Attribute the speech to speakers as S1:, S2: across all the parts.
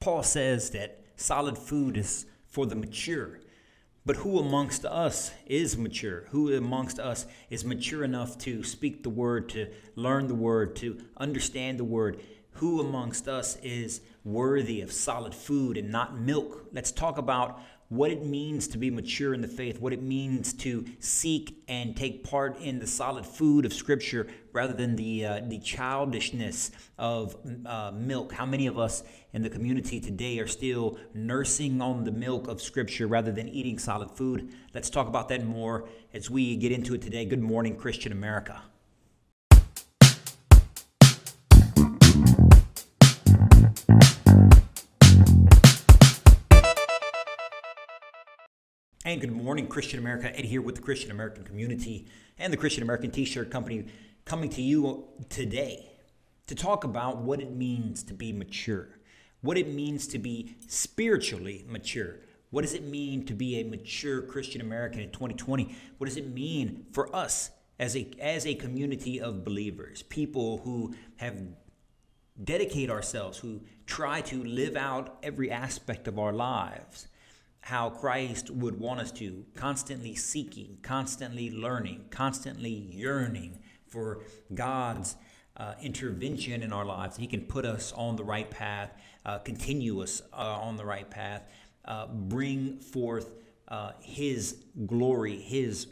S1: Paul says that solid food is for the mature. But who amongst us is mature? Who amongst us is mature enough to speak the word, to learn the word, to understand the word? Who amongst us is worthy of solid food and not milk? Let's talk about what it means to be mature in the faith, what it means to seek and take part in the solid food of Scripture rather than the uh, the childishness of uh, milk. How many of us in the community today are still nursing on the milk of Scripture rather than eating solid food? Let's talk about that more as we get into it today. Good morning, Christian America. And good morning, Christian America. Ed here with the Christian American community and the Christian American t shirt company coming to you today to talk about what it means to be mature, what it means to be spiritually mature. What does it mean to be a mature Christian American in 2020? What does it mean for us as a, as a community of believers, people who have dedicate ourselves, who try to live out every aspect of our lives? How Christ would want us to constantly seeking, constantly learning, constantly yearning for God's uh, intervention in our lives. He can put us on the right path, uh, continue us uh, on the right path, uh, bring forth uh, His glory, His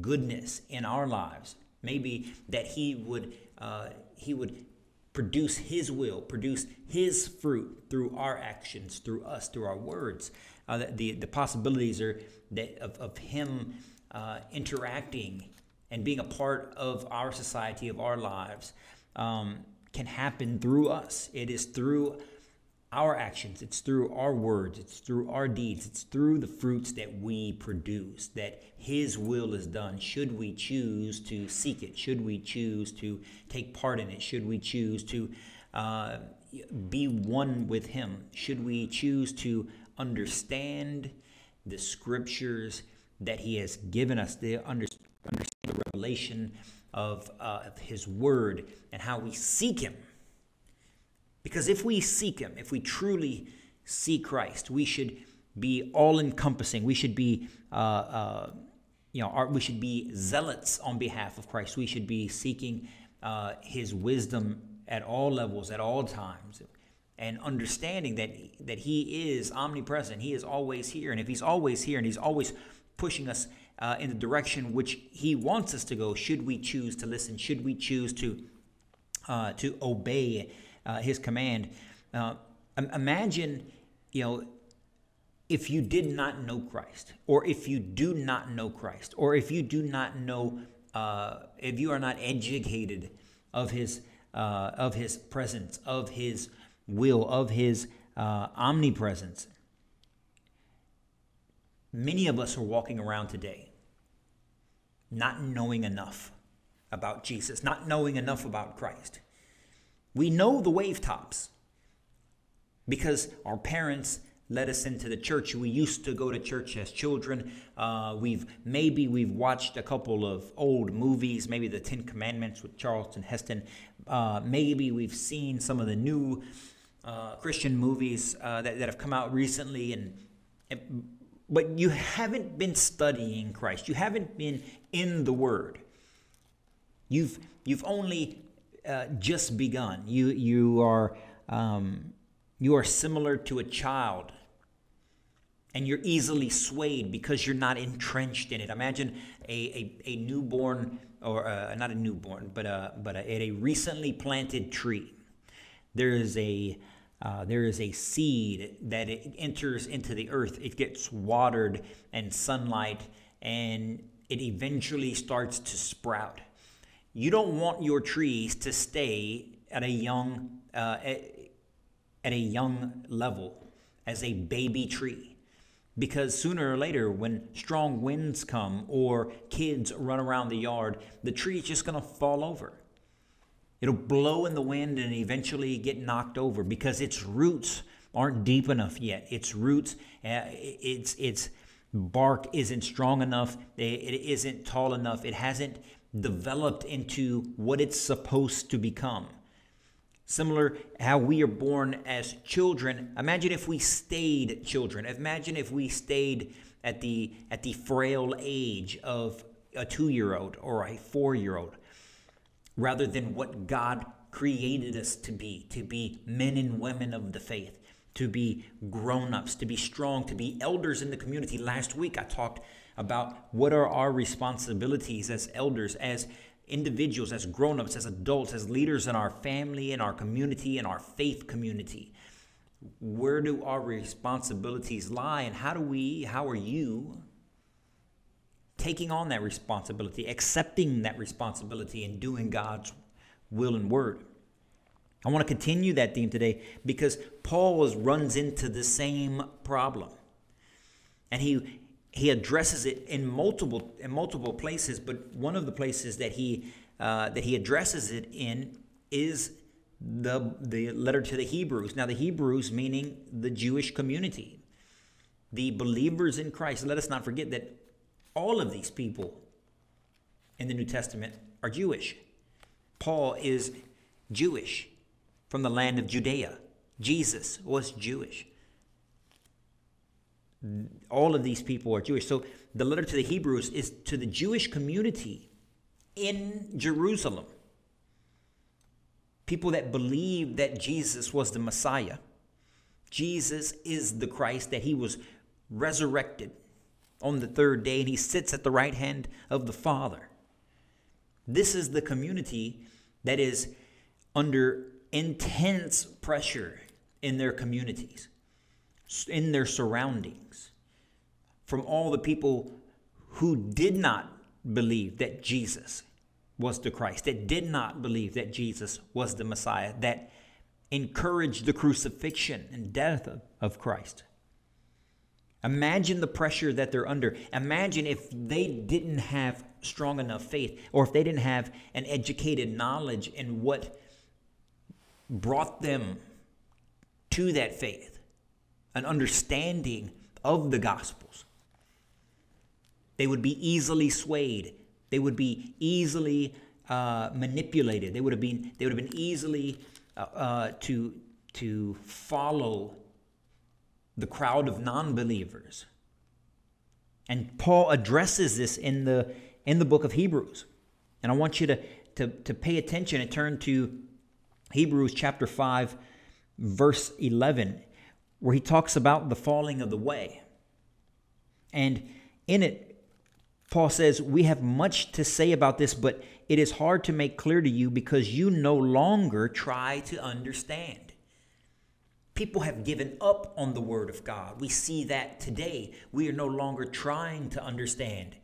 S1: goodness in our lives. Maybe that He would uh, He would produce His will, produce His fruit through our actions, through us, through our words uh, the, the possibilities are that of, of him uh, interacting and being a part of our society, of our lives, um, can happen through us. It is through our actions, it's through our words, it's through our deeds, it's through the fruits that we produce that His will is done. Should we choose to seek it? Should we choose to take part in it? Should we choose to uh, be one with Him? Should we choose to understand the scriptures that He has given us, to understand the revelation of, uh, of His Word and how we seek Him. Because if we seek Him, if we truly see Christ, we should be all encompassing. We should be, uh, uh, you know, our, we should be zealots on behalf of Christ. We should be seeking uh, His wisdom at all levels, at all times and understanding that that he is omnipresent he is always here and if he's always here and he's always pushing us uh, in the direction which he wants us to go should we choose to listen? Should we choose to uh, to obey uh, his command? Uh, imagine you know if you did not know Christ or if you do not know Christ or if you do not know uh, if you are not educated of his uh, of his presence of his will, of His uh, omnipresence. Many of us are walking around today not knowing enough about Jesus, not knowing enough about Christ. We know the wave tops because our parents led us into the church. We used to go to church as children. Uh, we've maybe we've watched a couple of old movies, maybe the Ten Commandments with Charlton Heston. Uh, maybe we've seen some of the new uh, Christian movies uh, that, that have come out recently, and, and but you haven't been studying Christ. You haven't been in the Word. You've you've only uh, just begun. You you are um, you are similar to a child, and you're easily swayed because you're not entrenched in it. Imagine a a, a newborn or uh, not a newborn, but a, but a, a recently planted tree. There is a uh, there is a seed that it enters into the earth. It gets watered and sunlight, and it eventually starts to sprout. You don't want your trees to stay at a young uh, at a young level as a baby tree, because sooner or later, when strong winds come or kids run around the yard, the tree is just going to fall over It'll blow in the wind and eventually get knocked over because its roots aren't deep enough yet. Its roots, uh, its its bark isn't strong enough. It isn't tall enough. It hasn't developed into what it's supposed to become. Similar how we are born as children. Imagine if we stayed children. Imagine if we stayed at the at the frail age of a 2-year-old or a 4-year-old rather than what God created us to be, to be men and women of the faith, to be grown-ups, to be strong, to be elders in the community. Last week I talked about what are our responsibilities as elders, as individuals, as grown ups, as adults, as leaders in our family, in our community, in our faith community. Where do our responsibilities lie, and how do we, how are you taking on that responsibility, accepting that responsibility, and doing God's will and word? I want to continue that theme today because Paul runs into the same problem. And he he addresses it in multiple in multiple places, but one of the places that he uh, that he addresses it in is the the letter to the Hebrews. Now, the Hebrews meaning the Jewish community, the believers in Christ. Let us not forget that all of these people in the New Testament are Jewish. Paul is Jewish from the land of Judea. Jesus was Jewish all of these people are Jewish. So the letter to the Hebrews is to the Jewish community in Jerusalem. People that believe that Jesus was the Messiah. Jesus is the Christ, that he was resurrected on the third day and he sits at the right hand of the Father. This is the community that is under intense pressure in their communities in their surroundings from all the people who did not believe that Jesus was the Christ, that did not believe that Jesus was the Messiah, that encouraged the crucifixion and death of, of Christ. Imagine the pressure that they're under. Imagine if they didn't have strong enough faith or if they didn't have an educated knowledge in what brought them to that faith an understanding of the Gospels. They would be easily swayed. They would be easily uh, manipulated. They would have been. They would have been easily uh, uh, to to follow the crowd of non-believers. And Paul addresses this in the in the book of Hebrews. And I want you to to, to pay attention and turn to Hebrews chapter 5 verse 11 where he talks about the falling of the way. And in it, Paul says, We have much to say about this, but it is hard to make clear to you because you no longer try to understand. People have given up on the Word of God. We see that today. We are no longer trying to understand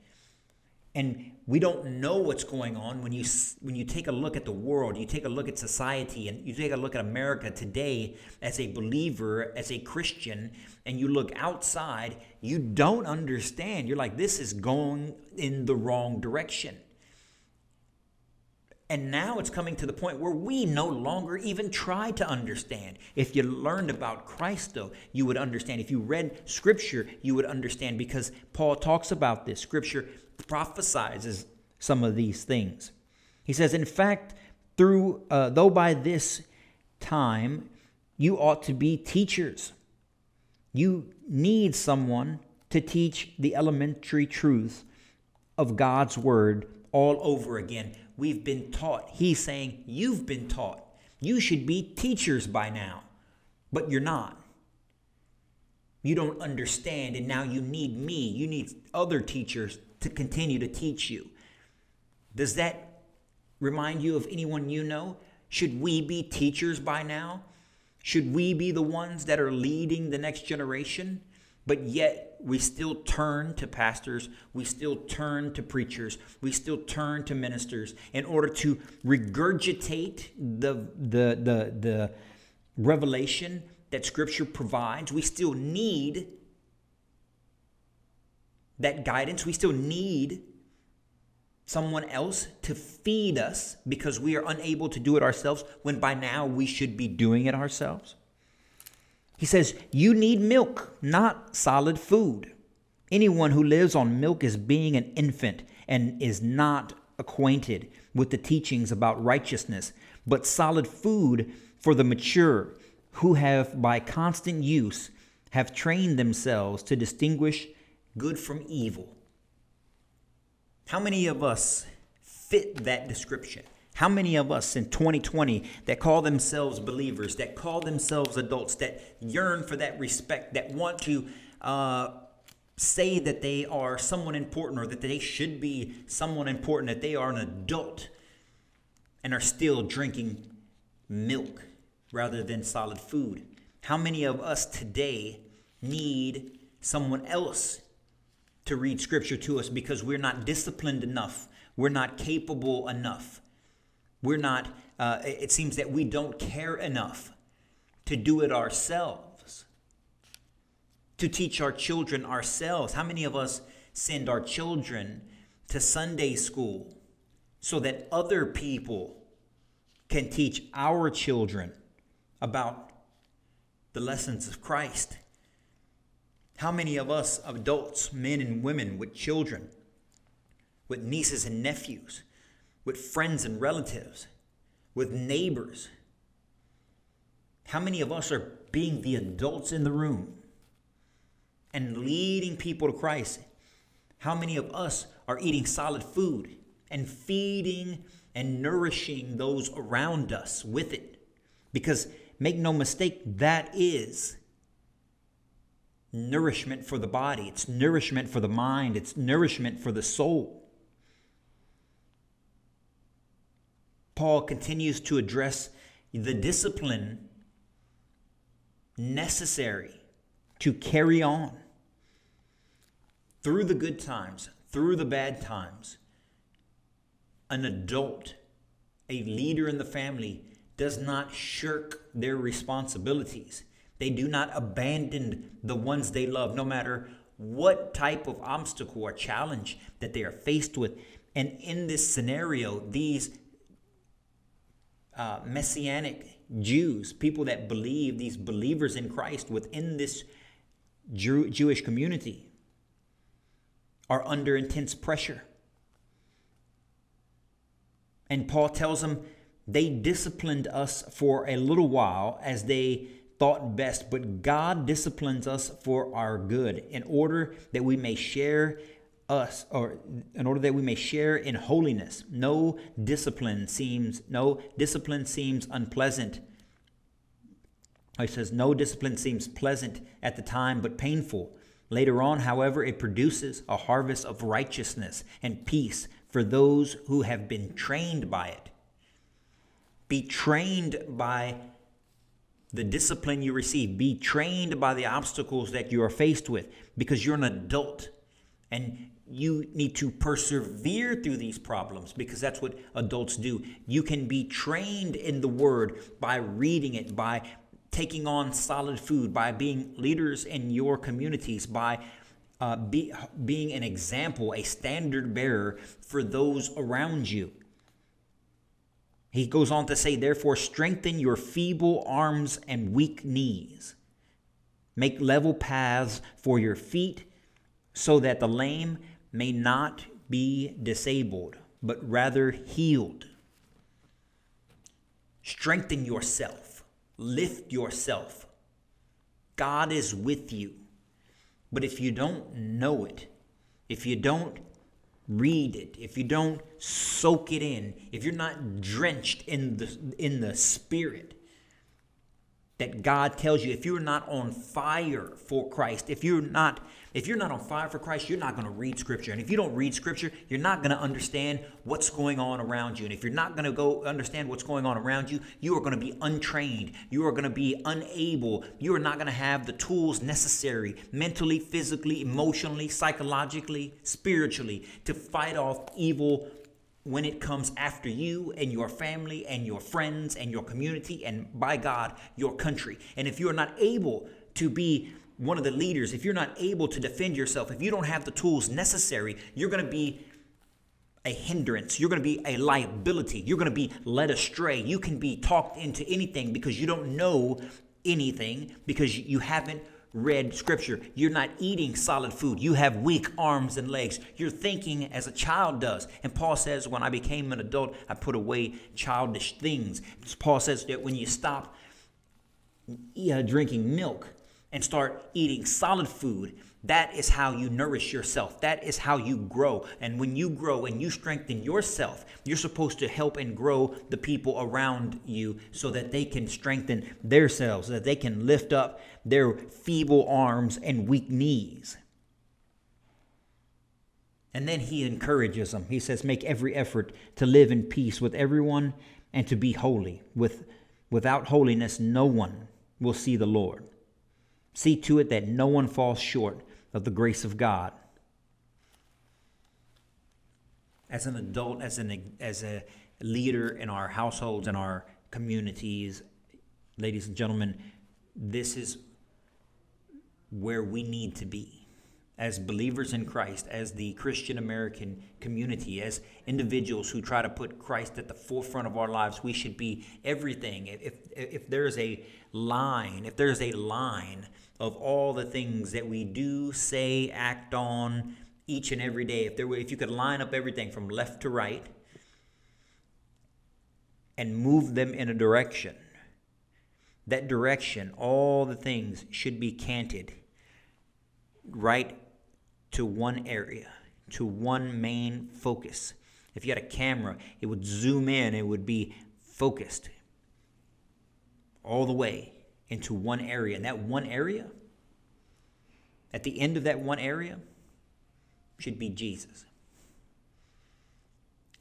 S1: and we don't know what's going on when you when you take a look at the world you take a look at society and you take a look at America today as a believer as a Christian and you look outside you don't understand you're like this is going in the wrong direction and now it's coming to the point where we no longer even try to understand. If you learned about Christ, though, you would understand. If you read Scripture, you would understand because Paul talks about this. Scripture prophesies some of these things. He says, in fact, through uh, though by this time you ought to be teachers, you need someone to teach the elementary truth of God's word all over again. We've been taught. He's saying, You've been taught. You should be teachers by now, but you're not. You don't understand, and now you need me. You need other teachers to continue to teach you. Does that remind you of anyone you know? Should we be teachers by now? Should we be the ones that are leading the next generation? But yet we still turn to pastors, we still turn to preachers, we still turn to ministers in order to regurgitate the, the, the, the revelation that Scripture provides. We still need that guidance. We still need someone else to feed us because we are unable to do it ourselves when by now we should be doing it ourselves. He says, You need milk, not solid food. Anyone who lives on milk is being an infant and is not acquainted with the teachings about righteousness, but solid food for the mature who have by constant use have trained themselves to distinguish good from evil. How many of us fit that description? How many of us in 2020 that call themselves believers, that call themselves adults, that yearn for that respect, that want to uh, say that they are someone important or that they should be someone important, that they are an adult, and are still drinking milk rather than solid food? How many of us today need someone else to read scripture to us because we're not disciplined enough? We're not capable enough. We're not, uh, it seems that we don't care enough to do it ourselves, to teach our children ourselves. How many of us send our children to Sunday school so that other people can teach our children about the lessons of Christ? How many of us adults, men and women with children, with nieces and nephews, with friends and relatives, with neighbors, how many of us are being the adults in the room and leading people to Christ? How many of us are eating solid food and feeding and nourishing those around us with it? Because make no mistake, that is nourishment for the body, it's nourishment for the mind, it's nourishment for the soul. Paul continues to address the discipline necessary to carry on through the good times, through the bad times. An adult, a leader in the family, does not shirk their responsibilities. They do not abandon the ones they love, no matter what type of obstacle or challenge that they are faced with. And in this scenario, these uh, messianic Jews, people that believe, these believers in Christ within this Jew- Jewish community, are under intense pressure. And Paul tells them they disciplined us for a little while as they thought best, but God disciplines us for our good in order that we may share us or in order that we may share in holiness. No discipline seems no discipline seems unpleasant. He says no discipline seems pleasant at the time but painful. Later on, however, it produces a harvest of righteousness and peace for those who have been trained by it. Be trained by the discipline you receive. Be trained by the obstacles that you are faced with because you're an adult and you need to persevere through these problems because that's what adults do. You can be trained in the word by reading it, by taking on solid food, by being leaders in your communities, by uh, be, being an example, a standard bearer for those around you. He goes on to say, therefore, strengthen your feeble arms and weak knees. Make level paths for your feet so that the lame may not be disabled, but rather healed. Strengthen yourself, lift yourself. God is with you. But if you don't know it, if you don't read it, if you don't soak it in, if you're not drenched in the in the spirit that God tells you, if you're not on fire for Christ, if you're not if you're not on fire for Christ, you're not going to read scripture. And if you don't read scripture, you're not going to understand what's going on around you. And if you're not going to go understand what's going on around you, you are going to be untrained. You are going to be unable. You are not going to have the tools necessary mentally, physically, emotionally, psychologically, spiritually to fight off evil when it comes after you and your family and your friends and your community and by God, your country. And if you're not able to be one of the leaders, if you're not able to defend yourself, if you don't have the tools necessary, you're going to be a hindrance. You're going to be a liability. You're going to be led astray. You can be talked into anything because you don't know anything because you haven't read scripture. You're not eating solid food. You have weak arms and legs. You're thinking as a child does. And Paul says, when I became an adult, I put away childish things. Paul says that when you stop drinking milk and start eating solid food, that is how you nourish yourself. That is how you grow. And when you grow and you strengthen yourself, you're supposed to help and grow the people around you so that they can strengthen themselves, so that they can lift up their feeble arms and weak knees. And then he encourages them. He says, Make every effort to live in peace with everyone and to be holy. With, without holiness, no one will see the Lord. See to it that no one falls short of the grace of God. As an adult, as, an, as a leader in our households and our communities, ladies and gentlemen, this is where we need to be as believers in Christ, as the Christian American community, as individuals who try to put Christ at the forefront of our lives, we should be everything. If, if there's a line, if there's a line of all the things that we do, say, act on each and every day, if there were, if you could line up everything from left to right and move them in a direction, that direction, all the things should be canted right to one area, to one main focus. If you had a camera, it would zoom in, it would be focused all the way into one area. And that one area, at the end of that one area, should be Jesus.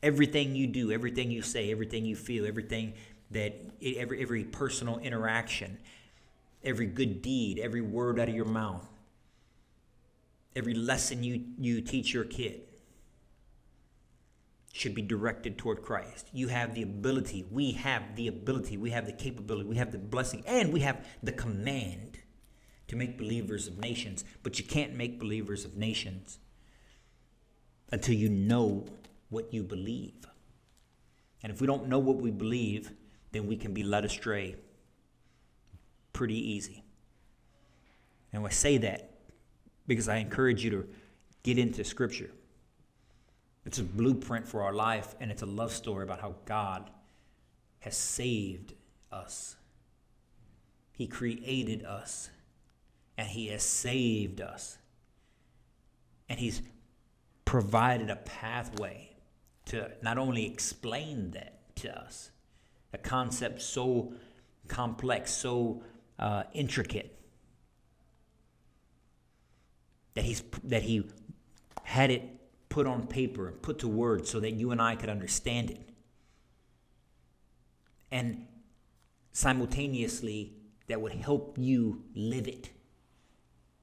S1: Everything you do, everything you say, everything you feel, everything that every every personal interaction, every good deed, every word out of your mouth, every lesson you, you teach your kid should be directed toward Christ. You have the ability, we have the ability, we have the capability, we have the blessing, and we have the command to make believers of nations. But you can't make believers of nations until you know what you believe. And if we don't know what we believe, then we can be led astray pretty easy. And I say that because I encourage you to get into Scripture. It's a blueprint for our life, and it's a love story about how God has saved us. He created us, and He has saved us. And He's provided a pathway to not only explain that to us, a concept so complex, so uh, intricate, that he's that he had it put on paper and put to words so that you and I could understand it. And simultaneously that would help you live it.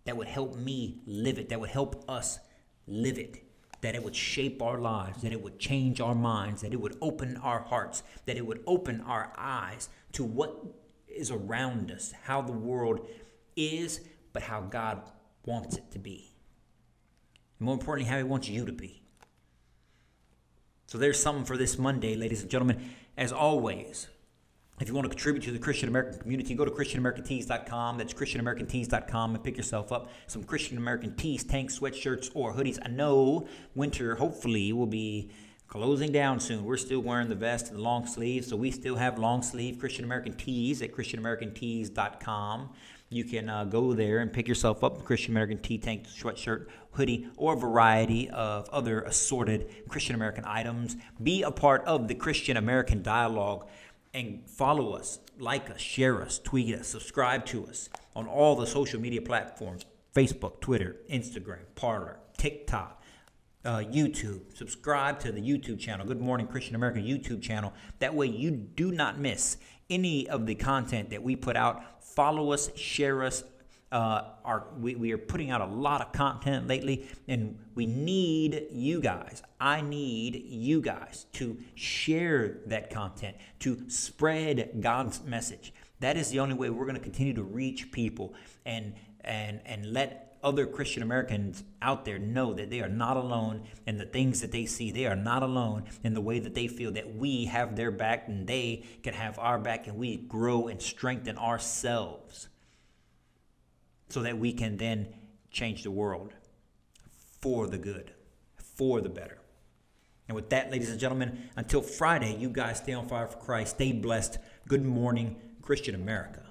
S1: That would help me live it. That would help us live it. That it would shape our lives, that it would change our minds, that it would open our hearts, that it would open our eyes to what is around us, how the world is, but how God wants it to be. More importantly, how He wants you to be. So there's something for this Monday, ladies and gentlemen. As always, if you want to contribute to the Christian American community, go to ChristianAmericanTees.com. That's ChristianAmericanTees.com and pick yourself up some Christian American tees, tanks, sweatshirts, or hoodies. I know winter hopefully will be closing down soon. We're still wearing the vest and the long sleeves, so we still have long sleeve Christian American tees at ChristianAmericanTees.com. You can uh, go there and pick yourself up a Christian American tee tank, sweatshirt, hoodie, or a variety of other assorted Christian American items. Be a part of the Christian American dialogue and follow us, like us, share us, tweet us, subscribe to us on all the social media platforms Facebook, Twitter, Instagram, Parler, TikTok. Uh, YouTube. Subscribe to the YouTube channel, Good Morning Christian American YouTube channel. That way you do not miss any of the content that we put out follow us, share us. Uh, our, we, we are putting out a lot of content lately, and we need you guys. I need you guys to share that content, to spread God's message. That is the only way we're going to continue to reach people and and and let other Christian Americans out there know that they are not alone in the things that they see. They are not alone in the way that they feel that we have their back and they can have our back and we grow and strengthen ourselves so that we can then change the world for the good, for the better. And with that, ladies and gentlemen, until Friday, you guys stay on fire for Christ. Stay blessed. Good morning, Christian America.